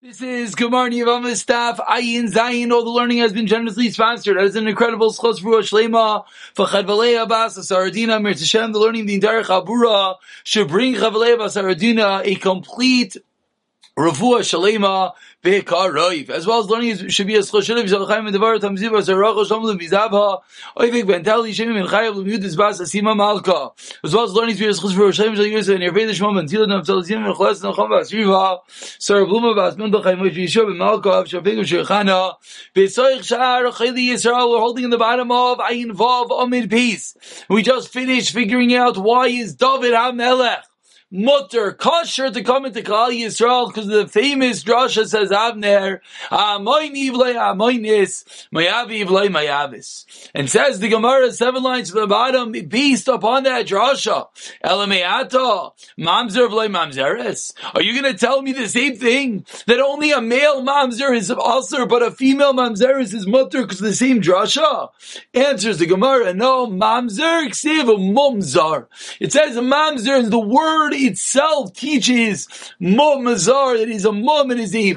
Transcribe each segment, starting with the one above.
This is Gemara Yavama staff. Ayin Zayin. All the learning has been generously sponsored. That is an incredible schos for Shlema for Chadvalei Abbas Asaradina Mirtashem. The learning the entire Chabura should bring Chadvalei Abbas Asaradina a complete Ravua Shalema Be'ekar Roiv. As well as learning should be a Schoshelev Shalchaim and Devar Tamziv Azaracha Shamlim Vizabha Oivik Bentali Shemim and Chayav Lemudis Bas Asima Malka. As well as learning to be a Schosh for Shalem Shal Yusuf and Yervei Lishmam and Tila Nam Tzalazim and Chlas and Cham Bas Riva Sarah Bluma Bas Mendel Chaim Mosh Yishua and Malka of Shavik Shechana Be'soich Shar Chayli Yisrael we're holding in the bottom of Ayin Vav Amid Peace. We just finished figuring out why is David HaMelech mutter kosher to come into Klal Yisrael because the famous drasha says Avner Amoin Ivlei Amoinis Mayavi Ivlei Mayavis. And says the Gemara seven lines to the bottom based upon that drasha Elameata Mamzer Ivlei Mamzeres. Are you going to tell me the same thing? That only a male Mamzer is also but a female Mamzeres is mutter because the same drasha? Answers the Gemara no Mamzer Ksiv Mumzar. It says Mamzer is the word itself teaches mum mazar that is a mum is a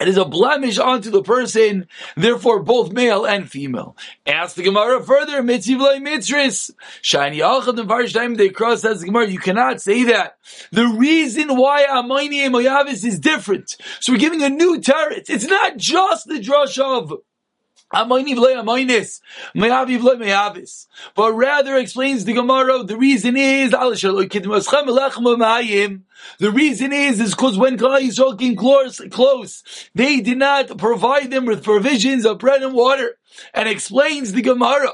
it is a blemish onto the person, therefore both male and female. Ask the Gemara further, mitzivlei mitzris. Shiny achad and time they cross says the Gemara, you cannot say that. The reason why Amayni and Moyavis is different. So we're giving a new teretz. It's not just the drush of but rather explains the Gemara, the reason is, the reason is, is because when Klal Yisrael came close, close, they did not provide them with provisions of bread and water. And explains the Gemara,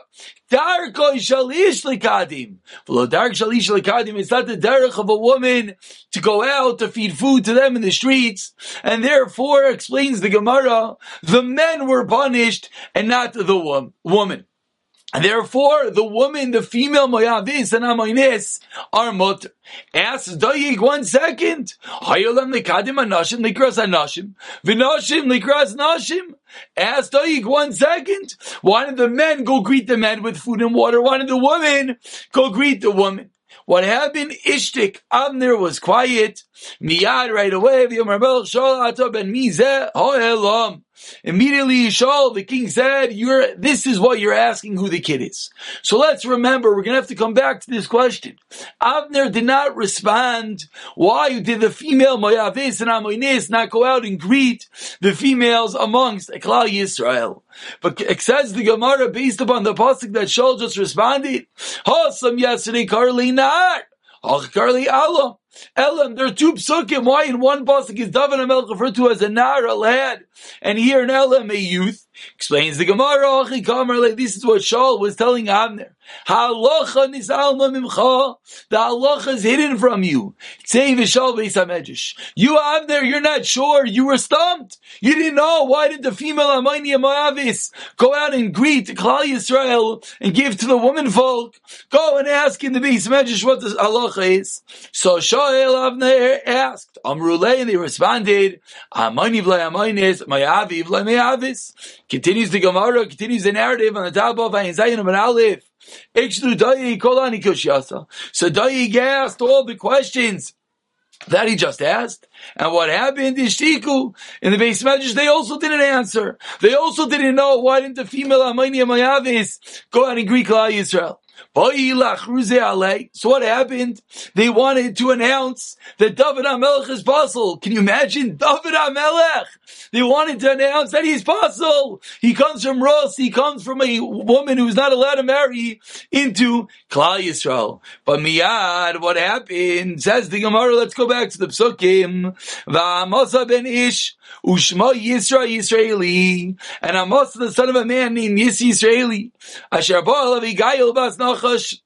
Darko shalish lekadim. V'lo dark shalish lekadim is not the derech of a woman to go out to feed food to them in the streets, and therefore explains the Gemara, the men were punished and not the woman. Therefore, the woman, the female moyavis and amoines are mutter. Ask Dayik one second. Hayolam likadim anashim likras anashim. Vinashim likras nashim. Ask Dayik one second. Why did the men go greet the men with food and water? Why did the woman go greet the woman? What happened? Ishtik, Abner was quiet. Miyad right away. Immediately Shaul, the king said, you're, this is what you're asking who the kid is. So let's remember, we're gonna have to come back to this question. Abner did not respond. Why did the female Moyavis and Amoinis not go out and greet the females amongst Eklal Yisrael? But it says the Gemara based upon the pasuk that Shaul just responded, Hosam yesterday Karli not. Karli Allah. Elam, there are two psukim. Why in one pasuk is David Amel referred to as a nar, a lad, and here in Elam, a youth? Explains the Gemara. Like this is what Shaul was telling Abner. Halacha nisalma mimcha. The halacha is hidden from you. You Abner, you're not sure. You were stumped. You didn't know. Why did the female Amani Moavis go out and greet Klal Yisrael and give to the woman folk? Go and ask in the medrash what the halacha is. So Shaul Avner asked. Amrulay and they responded. Amani v'lay Amanis, Mayavi v'lay Mayavis. Continues the Gemara, continues the narrative on the top of Ayin Zayin and Aleph. So Dayi asked all the questions that he just asked. And what happened is Shtiku in the base medrash, they also didn't answer. They also didn't know why didn't the female Amani Mayavis go out and Greek Klal Yisrael. So what happened? They wanted to announce that David HaMelech is possible. Can you imagine David HaMelech? They wanted to announce that he's possible. He comes from Ross. He comes from a woman who's not allowed to marry into Klal Yisrael. But miyad, what happened? Says the Gemara. Let's go back to the psukim. Va'amasa ben Ish ushma Yisra Yisraeli, and Amasa the son of a man named Yis Yisraeli. Asher ba'al Avigail bas Nachash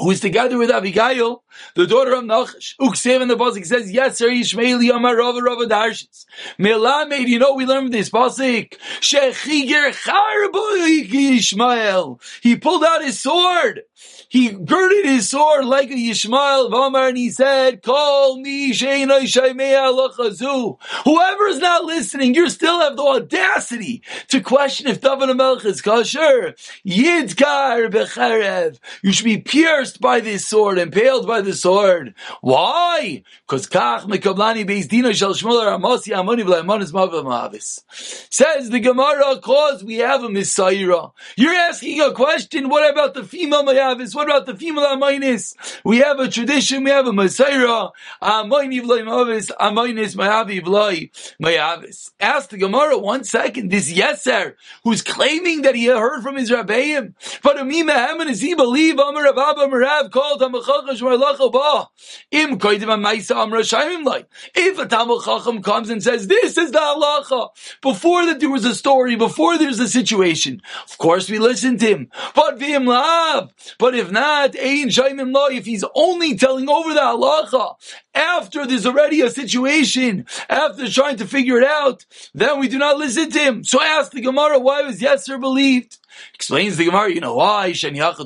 who is together with Abigail, the daughter of Nachash. Uksev in the pasuk says, "Yes, sir, Yishmaeli Amar Rava Rava Darshis." Melamed, you know, we learned this pasuk. Shechiger Charboy Yishmael. He pulled out his sword he girded his sword like a Yishmael Vamar and he said, Call me Whoever is not listening, you still have the audacity to question if David Melech is kosher. Yidkar becharev. You should be pierced by this sword, impaled by the sword. Why? Because. Says the Gemara, cause we have a mesorah. You're asking a question, what about the female mayavis? About the female aminis? We have a tradition, we have a mesorah. Amoini v'laimavis, aminis mayavi v'lai mayavis. Ask the Gemara one second, this Yeser, who's claiming that he heard from his Rabbeim, but Amima Haman he believe Amar Abba Merav called Hamachachash Marlacha Ba. Im Koidim Amaisa Amra Shaimim like. If a Talmud Chacham comes and says, this is the halacha, before that there was a story, before there's a situation, of course we listen to him. But Vim Lav. But if not, Ein Shaimim Lo, if he's only telling over the halacha, after there's already a situation, after trying to figure it out, then we do not listen to him. So I ask the Gemara, why was Yeser believed? Explains the Gemara, you know why? Shmuel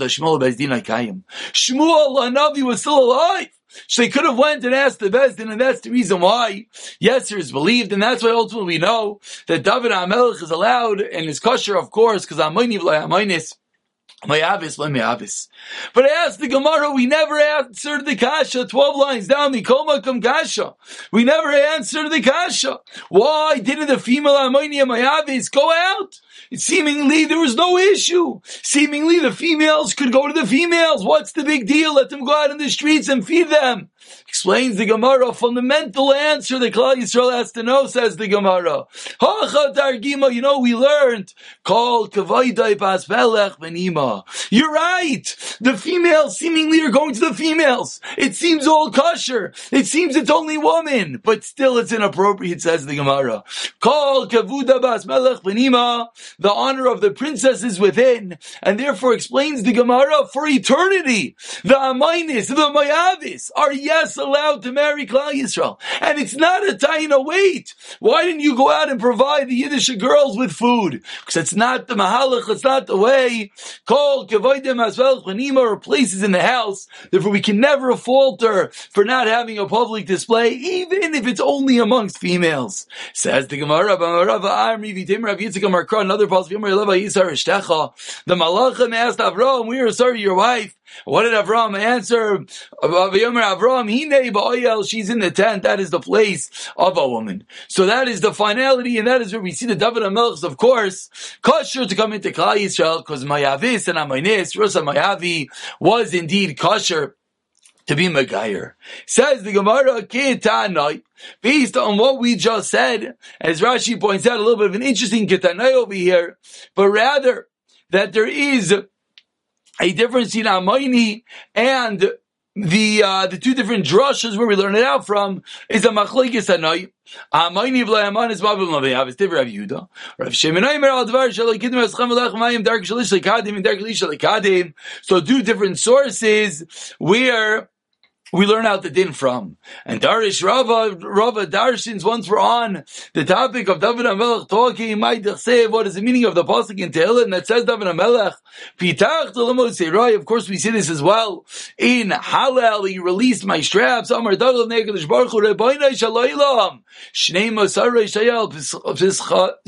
Hanavi was still alive. So they could have went and asked the Bezdin, and that's the reason why Yeser is believed, and that's why ultimately we know that David HaMelech is allowed, and is kosher, of course, because Amayni Amaynis. Mayavis, my Mayavis. But I asked the Gemara, we never answered the Kasha, 12 lines down, the Koma Kam Kasha. We never answered the Kasha. Why didn't the female Amonia Mayavis go out? Seemingly there was no issue. Seemingly the females could go to the females. What's the big deal? Let them go out in the streets and feed them. Explains the Gemara, fundamental answer that Klal Yisrael has to know, says the Gemara. You know, we learned, called Kavaydai Pas Pelech Benima. You're right. The females seemingly are going to the females. It seems all kosher. It seems it's only woman, but still it's inappropriate, says the Gemara. Called Kavuda Bas Melech Benima. The honor of the princess is within, and therefore explains the Gemara for eternity. The Aminis, the Mayavis are yes allowed to marry Klal Yisrael. And it's not a taina wait. Why didn't you go out and provide the Yiddish girls with food? Because it's not the mahalach, it's not the way. Call kevoidim as well, or places in the house. Therefore we can never falter for not having a public display, even if it's only amongst females. Says the Gemara, another possible, the malachim asked Avram, we are sorry your wife. What did Avram answer? Avram, she's in the tent. That is the place of a woman. So that is the finality, and that is where we see the David HaMelech, of course, kosher to come into Klal Yisrael, because Mayavis and Amaynis, Rosa Mayavi, was indeed kosher to be Megayer. Says the Gemara, Ketanai, based on what we just said, as Rashi points out, a little bit of an interesting Ketanai over here, but rather that there is a difference in Amayni and the uh, the two different drushes where we learn it out from is a machlekes hanoi. Amayni v'layaman is mabel maveyav. It's different Rav Yehuda. Rav mer al dvar v'lech mayim shalish lekadim and lekadim. So two different sources where we learn out the din from. And Darish Rava, Rava Darshins, once we're on the topic of David HaMelech talking, He might say what is the meaning of the pasuk in Tehillim that says David HaMelech, of course we see this as well. In Halal, he released my straps, Amar Dagel Negadish Baruch Hu, Shalaylam, Shnei Masarai Shayal,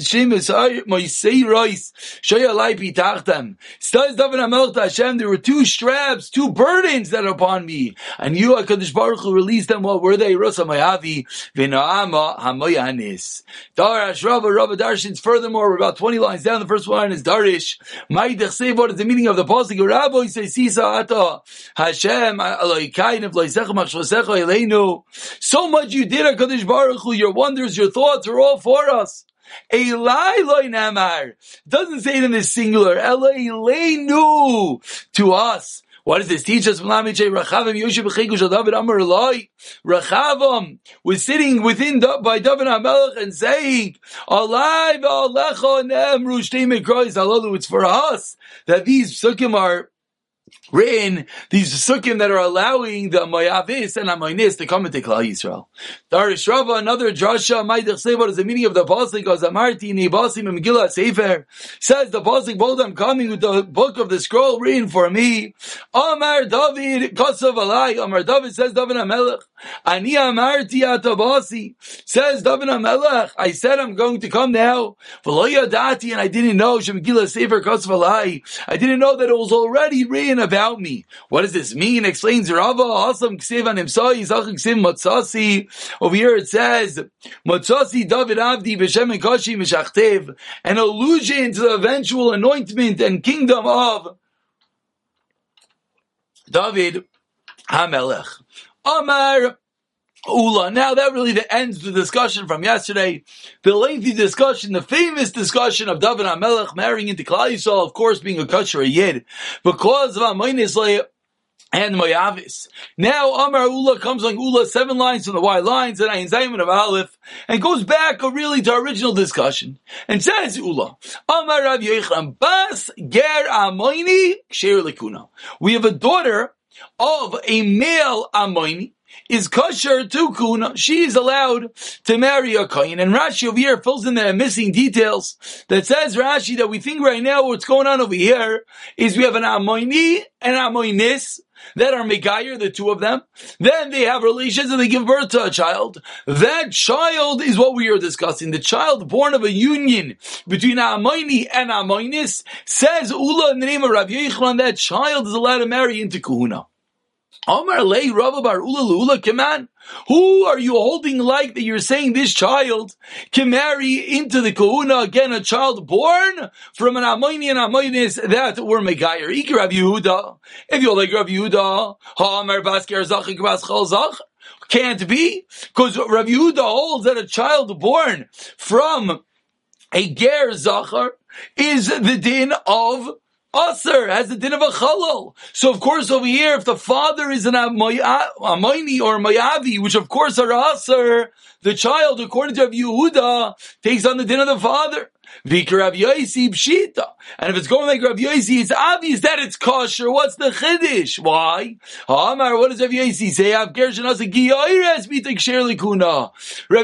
Shnei Masarai Reis, Shayalai Pitachtem. Says David HaMelech to Hashem, there were two straps, two burdens that are upon me, and you HaKadosh Baruch Hu released them, what were they? Rosa Mayavi, V'na'ama HaMoyanis. Darash Rava, Rava Darshins, furthermore, we're about 20 lines down, the first one is Darish. Ma'idach say what is the meaning of the Pasuk? Rabbi say, Sisa Ata, Hashem, Eloikain, V'loisecha Machshosecha Eleinu. So much you did, HaKadosh Baruch Hu, your wonders, your thoughts are all for us. Eli loy namar. Doesn't say it in the singular. Elai to us. What does this teach us? Rachavam was sitting within by David HaMelech and saying, Alive, Alecha, Nemru, Shtei It's for us that these psukim are written these sukkim that are allowing the Mayavis and Amoinis to come into Klal Yisrael. Darish Rava, another drasha, Maidach what is the meaning of the pasuk? Because Amarti Nibasim and Megillah Sefer says the pasuk, bold I'm coming with the book of the scroll written for me. Amar David Kosav Alai. Amar David says David Amelech. Ani Amarti Atabasi says David Amelech. I said I'm going to come now. V'lo Yadati and I didn't know Shemegillah Sefer Kosav Alai. I didn't know that it was already written din about me. What does this mean? Explains Rava. Matzasi. Over here it says matzasi David Avdi b'shem kashi an allusion to the eventual anointment and kingdom of David Hamelech. Amar Ula. Now that really ends the discussion from yesterday. The lengthy discussion, the famous discussion of David HaMelech marrying into Klal Yisrael, of course being a kosher yid, because of Amoinis and Moyavis. Now Amar Ula comes on Ula, seven lines from the Y lines, and Ayin Zayman of Aleph, and goes back really to our original discussion, and says Ula, Amar Rav Yechlam, Bas Ger Amoini Ksher Likuna. We have a daughter of a male Amoini, is kosher to kuna. She is allowed to marry a kohen. And Rashi over here fills in the missing details that says Rashi that we think right now what's going on over here is we have an Amoini and Amoinis that are Megayer, the two of them. Then they have relations and they give birth to a child. That child is what we are discussing. The child born of a union between Amoini and Amoinis says Ula in the name of Rav Yechlan, that child is allowed to marry into Kahuna. Amar lei bar Ula. Who are you holding like that you're saying this child can marry into the kahuna again, a child born from an Amoini and that were Megayer? Ik Rav Yehuda. If you like Rav Yehuda, Ha'amar Basker Zachik Bas Zach. Can't be, because Rav Yehuda holds that a child born from a Ger Zachar is the din of Aser has the din of a chalal. So of course over here, if the father is an Amoini or Mayavi, which of course are Aser, the child, according to Yehuda, takes on the din of the father. Vikar Yosi. And if it's going like Rav Yosi, it's obvious that it's kosher. What's the chiddush? Why? Amar, what does Rav Yosi say? Rav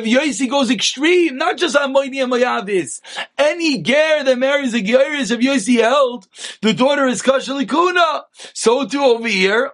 Yosi goes extreme, not just on Moini and Mayavis. Any ger that marries a Giyoires, Rav Yosi held, the daughter is kosher Likuna. So too over here,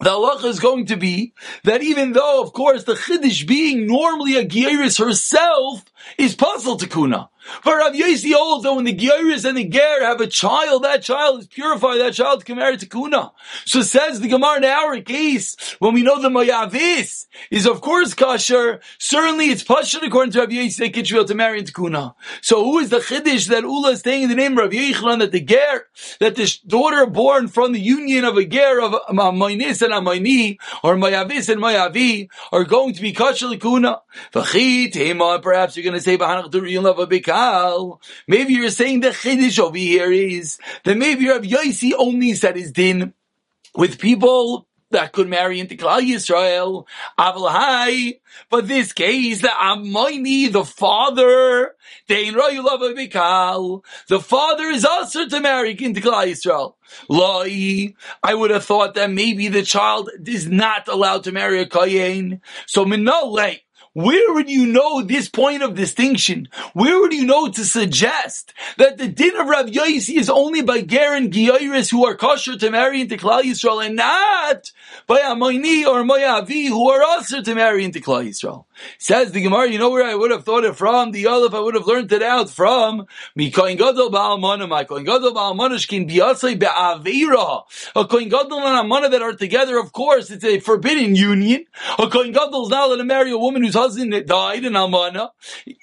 the halacha is going to be that even though, of course, the chiddush being normally a geiris herself is puzzle to kuna. But Rav Yossi holds that when the Geiris and the Ger have a child, that child is purified, that child can marry to Kuna. So says the Gemara in our case, when we know the Mayavis is of course kosher, certainly it's Pashut according to Rav can to marry into Kuna. So who is the Chiddush that Ula is saying in the name of Rav Yechlan that the Ger, that this daughter born from the union of a Ger of Amoinis and Amoini, or Mayavis and Mayavi, are going to be kosher Kuna. Perhaps you're going to say, Maybe you're saying the chiddush over here is that maybe Rav Yosi only said his din with people that could marry into Klal Yisrael. Avalahai. But this case, the Amoini, the father, the father is also to marry into Klal Yisrael. Loi, I would have thought that maybe the child is not allowed to marry a Kayin. So minole, where would you know this point of distinction? Where would you know to suggest that the din of Rav Yosi is only by Ger and Giyaris who are kosher to marry into Klal Yisrael and not by Amoini or Moyavi who are also to marry into Klal Yisrael? Says the Gemara, you know where I would have thought it from? The Aleph, I would have learned it out from. Mi koin gadol ba'almana, my koin gadol ba'almana shkin biyasei be'avira. A koin gadol and amana that are together, of course, it's a forbidden union. A koin gadol is not allowed to marry a woman whose husband died in Almana.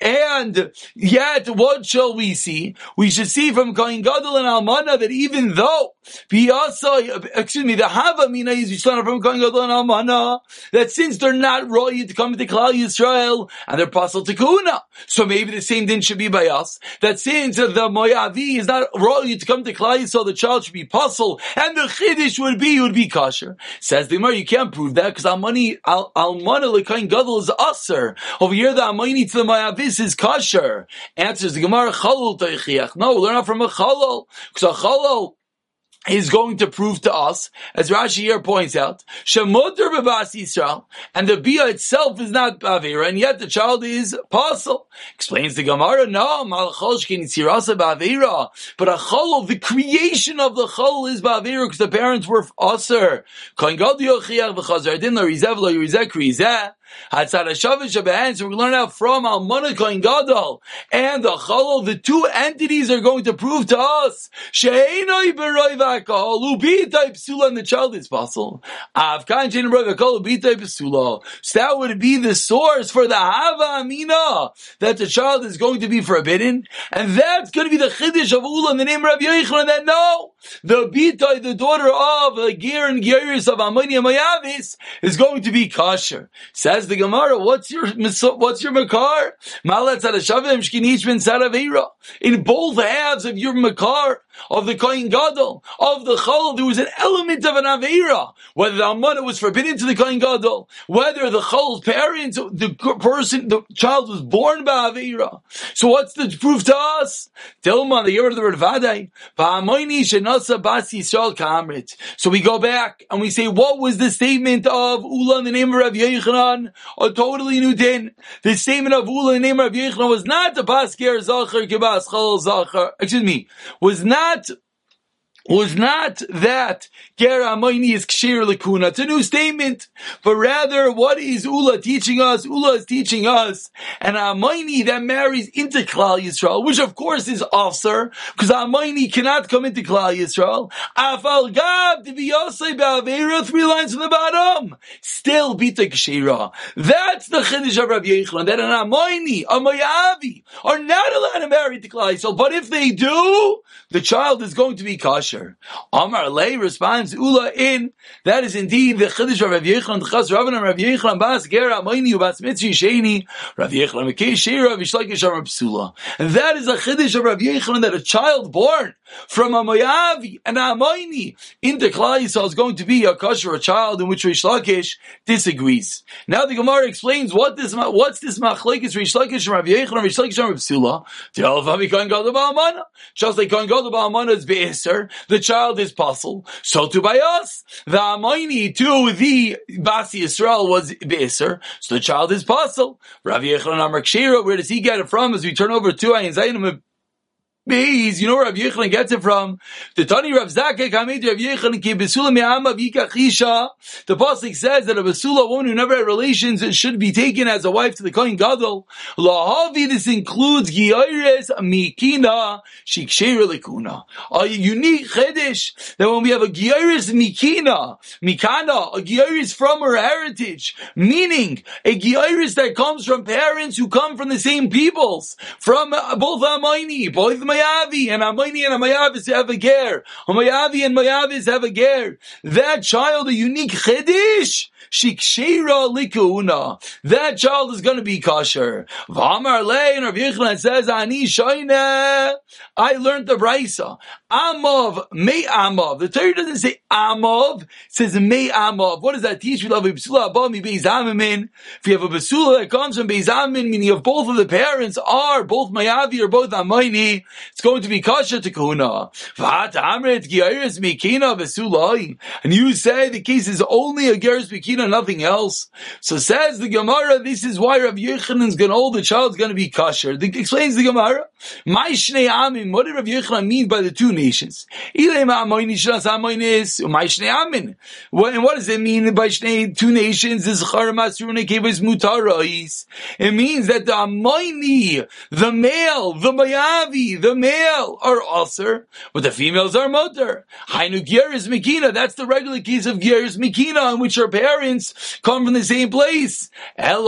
And yet, what shall we see? We should see from Kohen Gadol and Almana that even though Piyasa, excuse me, the Hava Mina is from Kohen Gadol and Almana, that since they're not royal to come into Klal Yisrael, and they're Tikuna, so maybe the same thing should be by us, that since the Moyavi is not royal to come to Klal Yisrael, the child should be Pasal, and the Chiddush would be, would be kosher. Says the Gemara, you can't prove that, because Almana, Almana, like Kohen Gadol is kosher. Over here, the Amayni to the Mayavis is kosher. Answers the Gemara, Chalul Teichiach. No, learn from a Chalul. Because a Chalul is going to prove to us, as Rashi here points out, Shemutter bebas Yisrael, and the Bia itself is not Bavira, and yet the child is apostle. Explains the Gemara, no, Malachol Shkin Bavira, but a Chol, the creation of the Chol is Bavira, because the parents were Aser. Koin God Yochiach v'chazar din lo Rizev lo Rizek Rizeh, So we learn out from Almana Kohen Gadol and the Chalal, the two entities are going to prove to us Sheinoi Beroiv Akol Ubitay Psula and the child is possible. Avkan Shein Beroiv Akol Ubitay Psula. So that would be the source for the Hava Amina that the child is going to be forbidden, and that's going to be the Chiddush of Ula in the name of Rabbi Yochanan. That no, the Bitay, the daughter of the Ger and Geris of Amani Mayavis, is going to be kosher. Says the Gemara, what's your what's your makar? In both halves of your makar, of the Kohen Gadol, of the Chol, there was an element of an Aveira. Whether the Amana was forbidden to the Kohen Gadol, whether the Chol's parents, the person, the child was born by Aveira. So what's the proof to us? Tilma, the year of the So we go back and we say, what was the statement of Ula in the name of Rav Yechanan? A totally new din. The statement of Ula in the name of Rav Yechanan was not the Pasker Zachar Kibas Chol Zachar, excuse me, was not was not that Ger Amayni is Kshir Lakuna. It's a new statement. But rather, what is Ula teaching us? Ula is teaching us an Amayni that marries into Klal Yisrael, which of course is Officer, because Amayni cannot come into Klal Yisrael. Afal Gab, three lines from the bottom. Still Bita Kshira. That's the Chiddush of Rabbi Yechlan, that an Amayni, a Mayavi, are not allowed to marry to Klal Yisrael. But if they do, the child is going to be kosher. Amar Lei responds, Ula in, that is indeed the Chiddush of Rav Yechon, the Chas Rabban Rav Yechon, Bas Gera, Amayni, Bas Mitzri, Sheni, Rav Yechon, Mekei Shira, Vishlakish, Rav Psula. And that is a Chiddush of Rav Yechon, that a child born from a Moyavi and a Amayni into Klal Yisrael is going to be a kosher, a child in which Rish Lakish disagrees. Now the Gemara explains what this, what's this machlekes Rish Lakish, Rav Yechon, and Rish Lakish, Rav Psula. Just like Kohen Gadol Ba'amana is Be'eser, the child is puzzle. So to by us, the Amayni to the Basi Yisrael was Be'eser, so the child is puzzle. Rav Yechon Amar Kshira, where does he get it from? As we turn over to Ayin Zayinim Beis, you know where Rav Yechon gets it from? The Tani Rav Zakek Hamid Rav Yechon ki besula mi'ama v'ikachisha. The pasuk says that a besula woman who never had relations should be taken as a wife to the Kohen Gadol. Lahavi, this includes Giyores Mikina Shiksher Likuna. A unique chedish that when we have a Giyores Mikina, Mikana, a Giyores from her heritage, meaning a Giyores that comes from parents who come from the same peoples, from uh, both Amaini, both Mayavi, and Amayni and Mayavis have a ger. Mayavi and Mayavis have a ger. That child, a unique chedish, Shikshira likuna. That child is going to be kosher. V'amar le, and Rav Yechlan says, Ani shoyne. I learned the brisa. Amov, me amov. The Torah doesn't say amov, it says me amov. What does that teach? We love a me beizamimin. If you have a besula that comes from beizamin, meaning if both of the parents are both mayavi or both amayni, it's going to be kosher to kahuna. V'at amret giyaris mikina besulai. And you say the case is only a geras mikina, nothing else. So says the Gemara, this is why Rav Yechanan's going the child's going to be kosher. The, explains the Gemara. My shnei amim, what did Rav Yechanan mean by the two nations? And what does it mean by shnei two nations? It means that the Amoini, the male, the Mayavi, the male are also, but the females are motor. Hainu Geras Mikina, that's the regular case of Geras Mikina, in which her parents come from the same place. And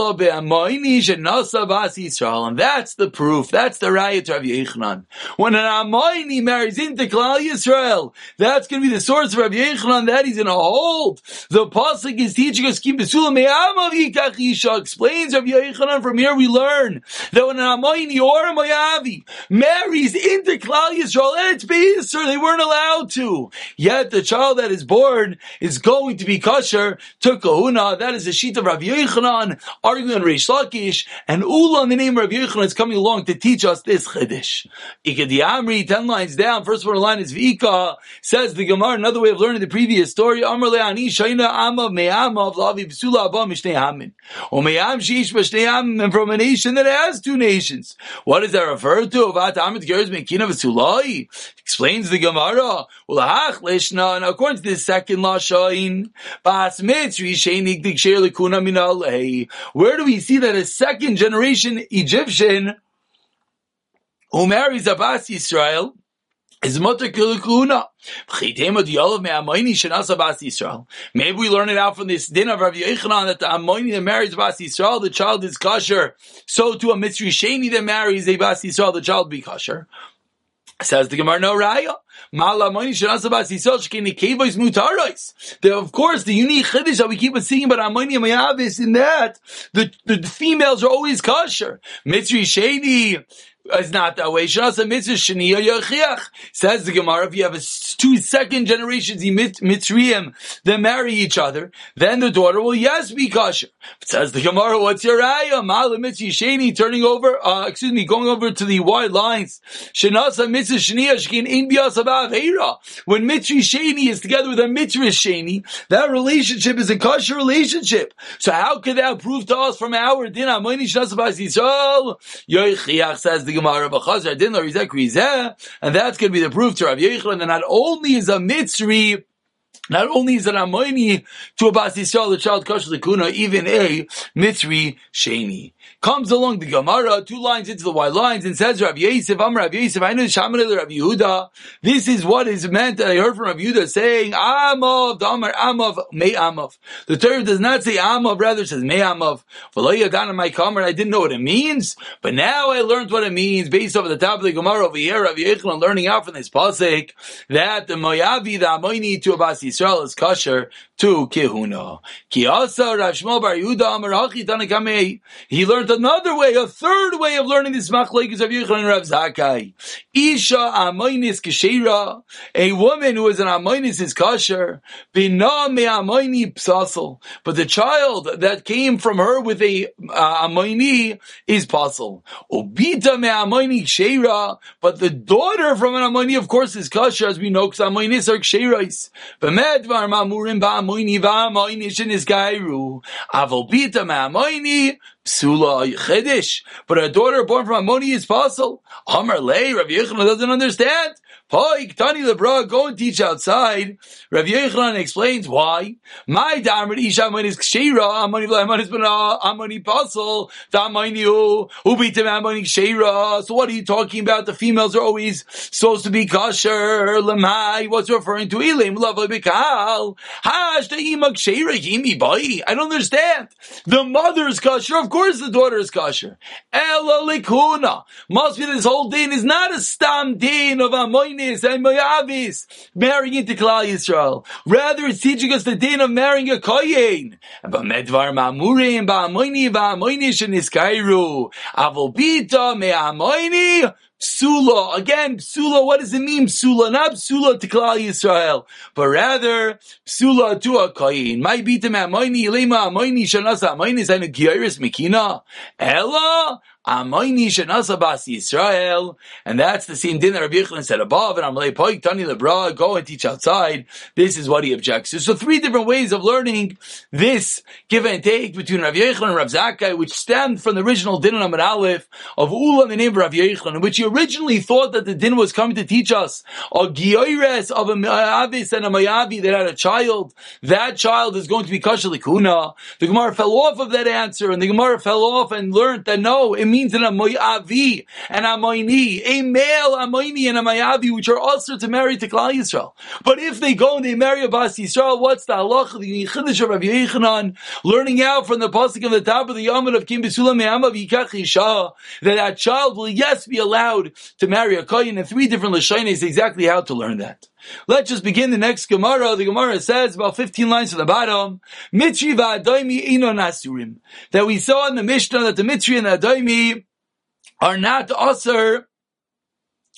that's the proof, that's the Rayat Rav Yechanan. When an Amoini marries into Klal Yisrael, that's going to be the source of Rav Yechanan that he's in a hold. The Pasuk is teaching us, Kim Besulam Me'amavi Kachisha explains Rav Yechanan, from here we learn that when an Amoini or a Moyavi marries into Klal Yisrael, and it's Beisr, they weren't allowed to. Yet the child that is born is going to be kosher to Kahuna. That is the sheet of Rav Yechanan, arguing on Reish Lakish, and Ula in the name of Rav Yechanan is coming along to teach us this Chiddush. Ikadiamri, ten lines down, first one line is Vika, says the Gemara, another way of learning the previous story, Amr Le'ani, Shaina Amav Me'amav, Lavi B'sula Abba Mishnei Hamin. O Me'am Shish Mishnei Hamin, and from a nation that has two nations. What does that refer to? Avat Amit Geres Mekina V'sulai. Explains the Gemara, Ulahach Lishna, and according to the second Lashain, Bas Mitzri, Where do we see that a second generation Egyptian who marries a Bas Yisrael is mutter. Maybe we learn it out from this din of Rav Yochanan that the Amoini that marries Bas Yisrael, the child is kosher. So to a Mitzri Sheni that marries a Bas Yisrael, the child be kosher. Says the Gemara, no raya. The, of course, the unique chiddush that we keep on seeing about Amoni and Mayavis in that, the, the, the females are always kosher. Mitzri Shady, is not that way. Says the Gemara, if you have two second generations mitzriyim that marry each other, then the daughter will yes be kosher. Says the Gemara, what's your ayah? Ma'ala mitzvah turning over, uh, excuse me, going over to the wide lines. Shenasa mitzvah sheniya shkin in biyasabav heira. When mitzvah sheni is together with a mitzvah sheni, that relationship is a kosher relationship. So how could that prove to us from our din? Amoini shenasa bas Yisrael? Yoichiach says the Gemara, and that's going to be the proof to Rav Yechon. that not only is a Mitzri not only is it Amoini to a Bas Yisrael, the child Kosher Kuna, even a Mitzri Sheni comes along the Gemara, two lines into the white lines, and says, Rav Yosef, I'm Rav Yosef, I know Shaman Rav Yehuda. This is what is meant that I heard from Rav Yehuda saying, Amav, Damar, Amav, May Amav. The Torah does not say Amav, rather says May Amav. V'lo my kamer, I didn't know what it means, but now I learned what it means based off the top of the Gemara over here, Rav Yechon learning out from this pasuk that the Moyavi, the Amoini to Abbas Yisrael is kosher to Kehuna. Ki asa Rav Shmuel Bar Yehuda Amar Hachi Tanakamei. He learned another way, a third way of learning this machlekes of Yechon and Rav Zakai. Isha amoinis kashira, a woman who is an amoinis is kosher, bina me amoini psasel. But the child that came from her with a uh, amoini is pasel. Ubita me amoini kshira, but the daughter from an amoini, of course, is kosher, as we know, because amoinis are kshirais. B'med var mamurim ba'amoini va'amoini shen is gairu. Avol bita me amoini, Psula Chedish. But a daughter born from Ammoni is possible. Amar Lei, Rav Yechon doesn't understand. Poik, Tani Lebra, go and teach outside. Rav Yochanan explains why. My damar isha amonit is kshira, amoni v'lamonit is b'na, amoni puzzle, damoni u, ubitim amoni kshira. So what are you talking about? The females are always supposed to be kosher, lemai, what's referring to? Ilim, lava b'kal, hash, ima kshira, yimi boy. I don't understand. The mother is kosher, of course the daughter is kosher. Ela likuna. Must be this whole din is not a stam din of amoni and Moavis marrying into Klal Yisrael. Rather, it's teaching us the din of marrying a Koyin. But Medvar Mamurim, Ba'amoini, Ba'amoini, Sheniskairu. Avolbita, Me'amoini, Psula. Again, Psula, what does it mean? Psula, not Psula to Klal Yisrael, but rather Psula to a Koyin. My bitam amoini, ilema amoini, shanasa amoini, zainu giyaris mikina. Ella, Amoini Yisrael, and that's the same din that Rabbi Yechon said above, and Amalei Poik Tani Lebra, go and teach outside. This is what he objects to. So three different ways of learning this give and take between Rabbi Yechon and Rav Zakkai, which stemmed from the original din on Aleph of Ula in the name of Rav Yechon, in which he originally thought that the din was coming to teach us a Gioires of a Mayavis and a Mayavi that had a child. That child is going to be Kashalikuna. The Gemara fell off of that answer, and the Gemara fell off and learned that no, it means means an Amoyavi and Amoini, a male Amoini and a Mayavi, which are also to marry to Klal Yisrael. But if they go and they marry a Bas Yisrael, what's the halach, the Chiddush of Rabbi Yechanan, learning out from the pasuk of the top of the Yamad of Kim Besula Me'amav Yikach Yisha, that that child will yes be allowed to marry a Koyin, and three different Lashonis exactly how to learn that. Let's just begin the next Gemara. The Gemara says about 15 lines to the bottom, Mitri va'adaimi ino nasurim. That we saw in the Mishnah that the Mitri and the Adaimi are not usher,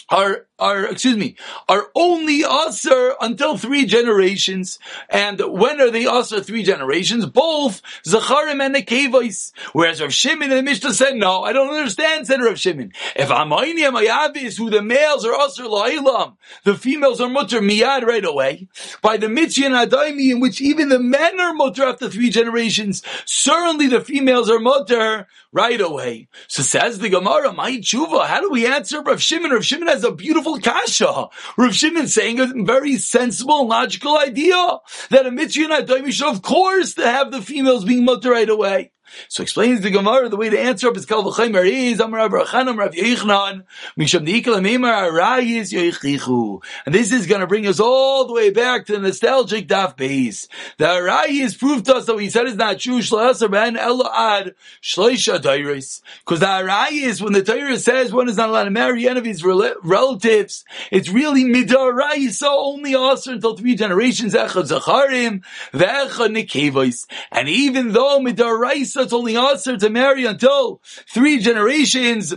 are are, excuse me, are only usher until three generations. And when are they usher three generations? Both Zacharim and the Nekevos. Whereas Rav Shimon and the Mishnah said, no, I don't understand, said Rav Shimon. If Amayni Amayavis, who the males are usher la'ilam, the females are mutter miyad right away. By the Mitzvah and Adaimi, in which even the men are mutter after three generations, certainly the females are mutter right away. So says the Gemara, my tshuva, how do we answer Rav Shimon? Rav Shimon has a beautiful kasha. Rav Shimon saying a very sensible logical idea that a mitzvah and should of course to have the females being mutter right away. So explains the Gemara, the way to answer up is Kal V'chaymer is Amar Rav Rav Yechnan Misham Deikal Meimar Arayis Yoichichu. And this is going to bring us all the way back to the nostalgic Daf base. The Arayis proved to us that we said is not true Shlasar Ben Elad Shleisha Tairis. Because the Arayis, when the Torah says one is not allowed to marry any of his relatives, it's really midar Midarayis, so only also until three generations Echad Zacharim V'Echad Nekevos. And even though midar Midarayis it's only answer to marry until three generations,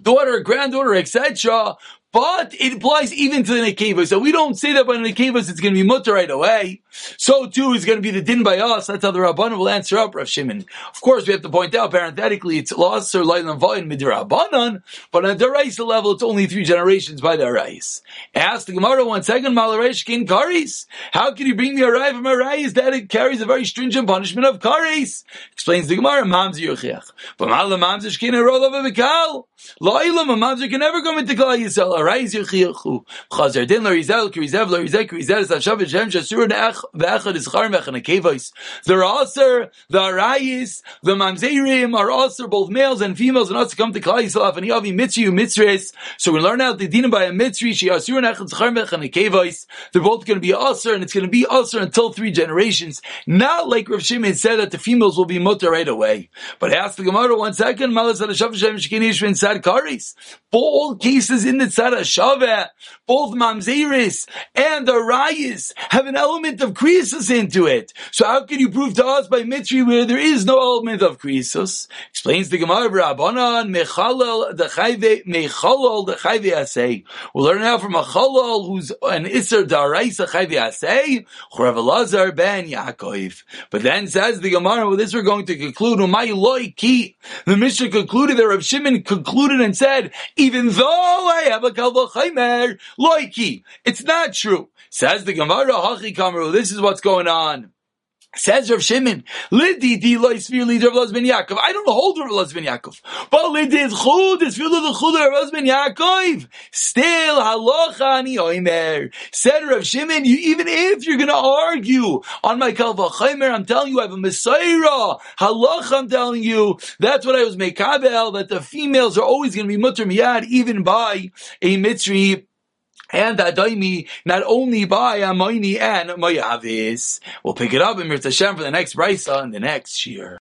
daughter, granddaughter, etc. But it applies even to the Nekeva. So we don't say that by the Nekevas it's going to be mutter right away. So too is going to be the din by us. That's how the Rabbanan will answer up, Rav Shimon. Of course, we have to point out, parenthetically, it's lost or Lailan Vayin Midirabbanan, but on the Raisa level, it's only three generations by the Rais. Ask the Gemara one second, Malaresh Kin Karis. How can you bring me a Rai from a Rais that it carries a very stringent punishment of Karis? Explains the Gemara, Mamzi Yochiach. But Malam Mamzi Shkin roll over Mikal. La'ilam, a Mamzi can never come into Yisrael. Rais Yochiachu. Chazer Din Larizel, Kirizev, Larizel, Kirizev, Sashav, Shem, Shasur, Ve'echad is Charmech and Akevos. The Raser, the Arayis, the Mamzerim are also both males and females and also come to Klal Yisrael and Yavi Mitzri Mitzres. So we learn out the dinim by a Mitzri, She Asur Nechad Charmech and Akevos. They're both going to be Aser and it's going to be Aser until three generations. Not like Rav Shimon said that the females will be mutter right away. But ask the Gemara one second, Malas Adashav Shem Shekinish and Sad Karis. All cases in the Tzad Both Mamzeris and the Rayis have an element of Krisus into it. So how can you prove to us by Mitri where there is no element of Krisus? Explains the Gemara Rabbanan Mechalal the Chayve Mechalal the Chayve Asay. We'll learn now from a Chalal who's an Isser Daraisa Chayve Asay, Chorav Lazar ben Yaakov. But then says the Gemara, with this we're going to conclude, Umay Loi. The Mishnah concluded that Rav Shimon concluded and said, even though I have a it's not true. Says the Gemara, this is what's going on. Says Rav Shimon, Lidi di loy svir Laz ben Yaakov. I don't hold Rav ben Yaakov. But Lidi is chud, is filled the chud of Laz ben Yaakov. Still, halacha ani oimer. Said Rav Shimon, you, even if you're going to argue on my kalva chaymer, I'm telling you I have a mesorah. Halacha, I'm telling you. That's what I was mekabel, that the females are always going to be mutter miyad, even by a mitzri and Adaimi not only by Amoini uh, and Moyavis. We'll pick it up in Mirtashem for the next Brisa in the next year.